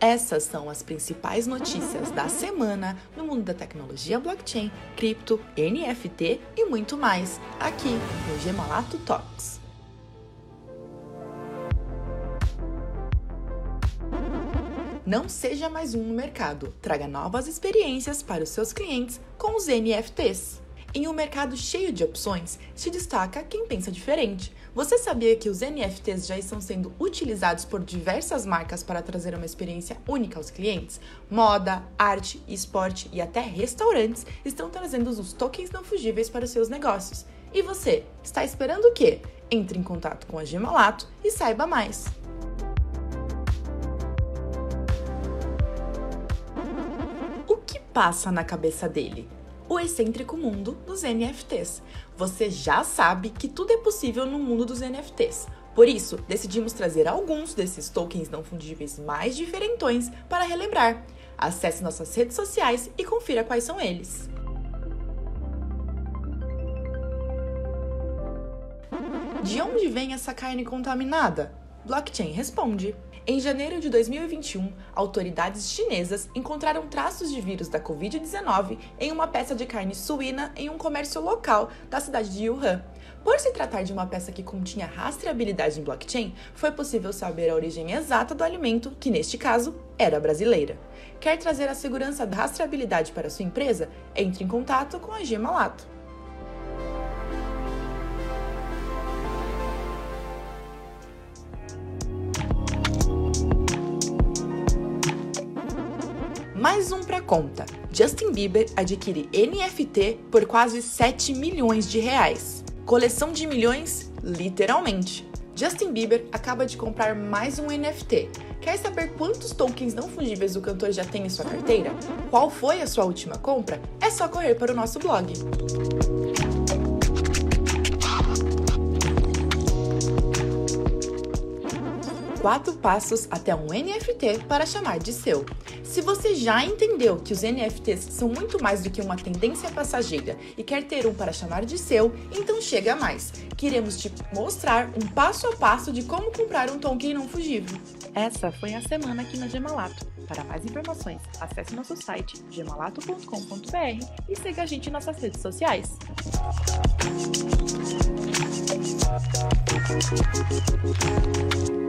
Essas são as principais notícias da semana no mundo da tecnologia blockchain, cripto, NFT e muito mais, aqui no Gemalato Talks. Não seja mais um no mercado, traga novas experiências para os seus clientes com os NFTs. Em um mercado cheio de opções, se destaca quem pensa diferente. Você sabia que os NFTs já estão sendo utilizados por diversas marcas para trazer uma experiência única aos clientes? Moda, arte, esporte e até restaurantes estão trazendo os tokens não fugíveis para os seus negócios. E você, está esperando o quê? Entre em contato com a Gemalato e saiba mais. O que passa na cabeça dele? O excêntrico mundo dos NFTs. Você já sabe que tudo é possível no mundo dos NFTs. Por isso, decidimos trazer alguns desses tokens não fundíveis mais diferentões para relembrar. Acesse nossas redes sociais e confira quais são eles. De onde vem essa carne contaminada? Blockchain responde. Em janeiro de 2021, autoridades chinesas encontraram traços de vírus da Covid-19 em uma peça de carne suína em um comércio local da cidade de Wuhan. Por se tratar de uma peça que continha rastreabilidade em blockchain, foi possível saber a origem exata do alimento, que neste caso era brasileira. Quer trazer a segurança da rastreabilidade para sua empresa? Entre em contato com a Gemalato. Mais um para conta. Justin Bieber adquire NFT por quase 7 milhões de reais. Coleção de milhões, literalmente. Justin Bieber acaba de comprar mais um NFT. Quer saber quantos tokens não fungíveis o cantor já tem em sua carteira? Qual foi a sua última compra? É só correr para o nosso blog. Quatro passos até um NFT para chamar de seu. Se você já entendeu que os NFTs são muito mais do que uma tendência passageira e quer ter um para chamar de seu, então chega mais. Queremos te mostrar um passo a passo de como comprar um token não fugível. Essa foi a semana aqui na Gemalato. Para mais informações, acesse nosso site gemalato.com.br e siga a gente em nossas redes sociais. Música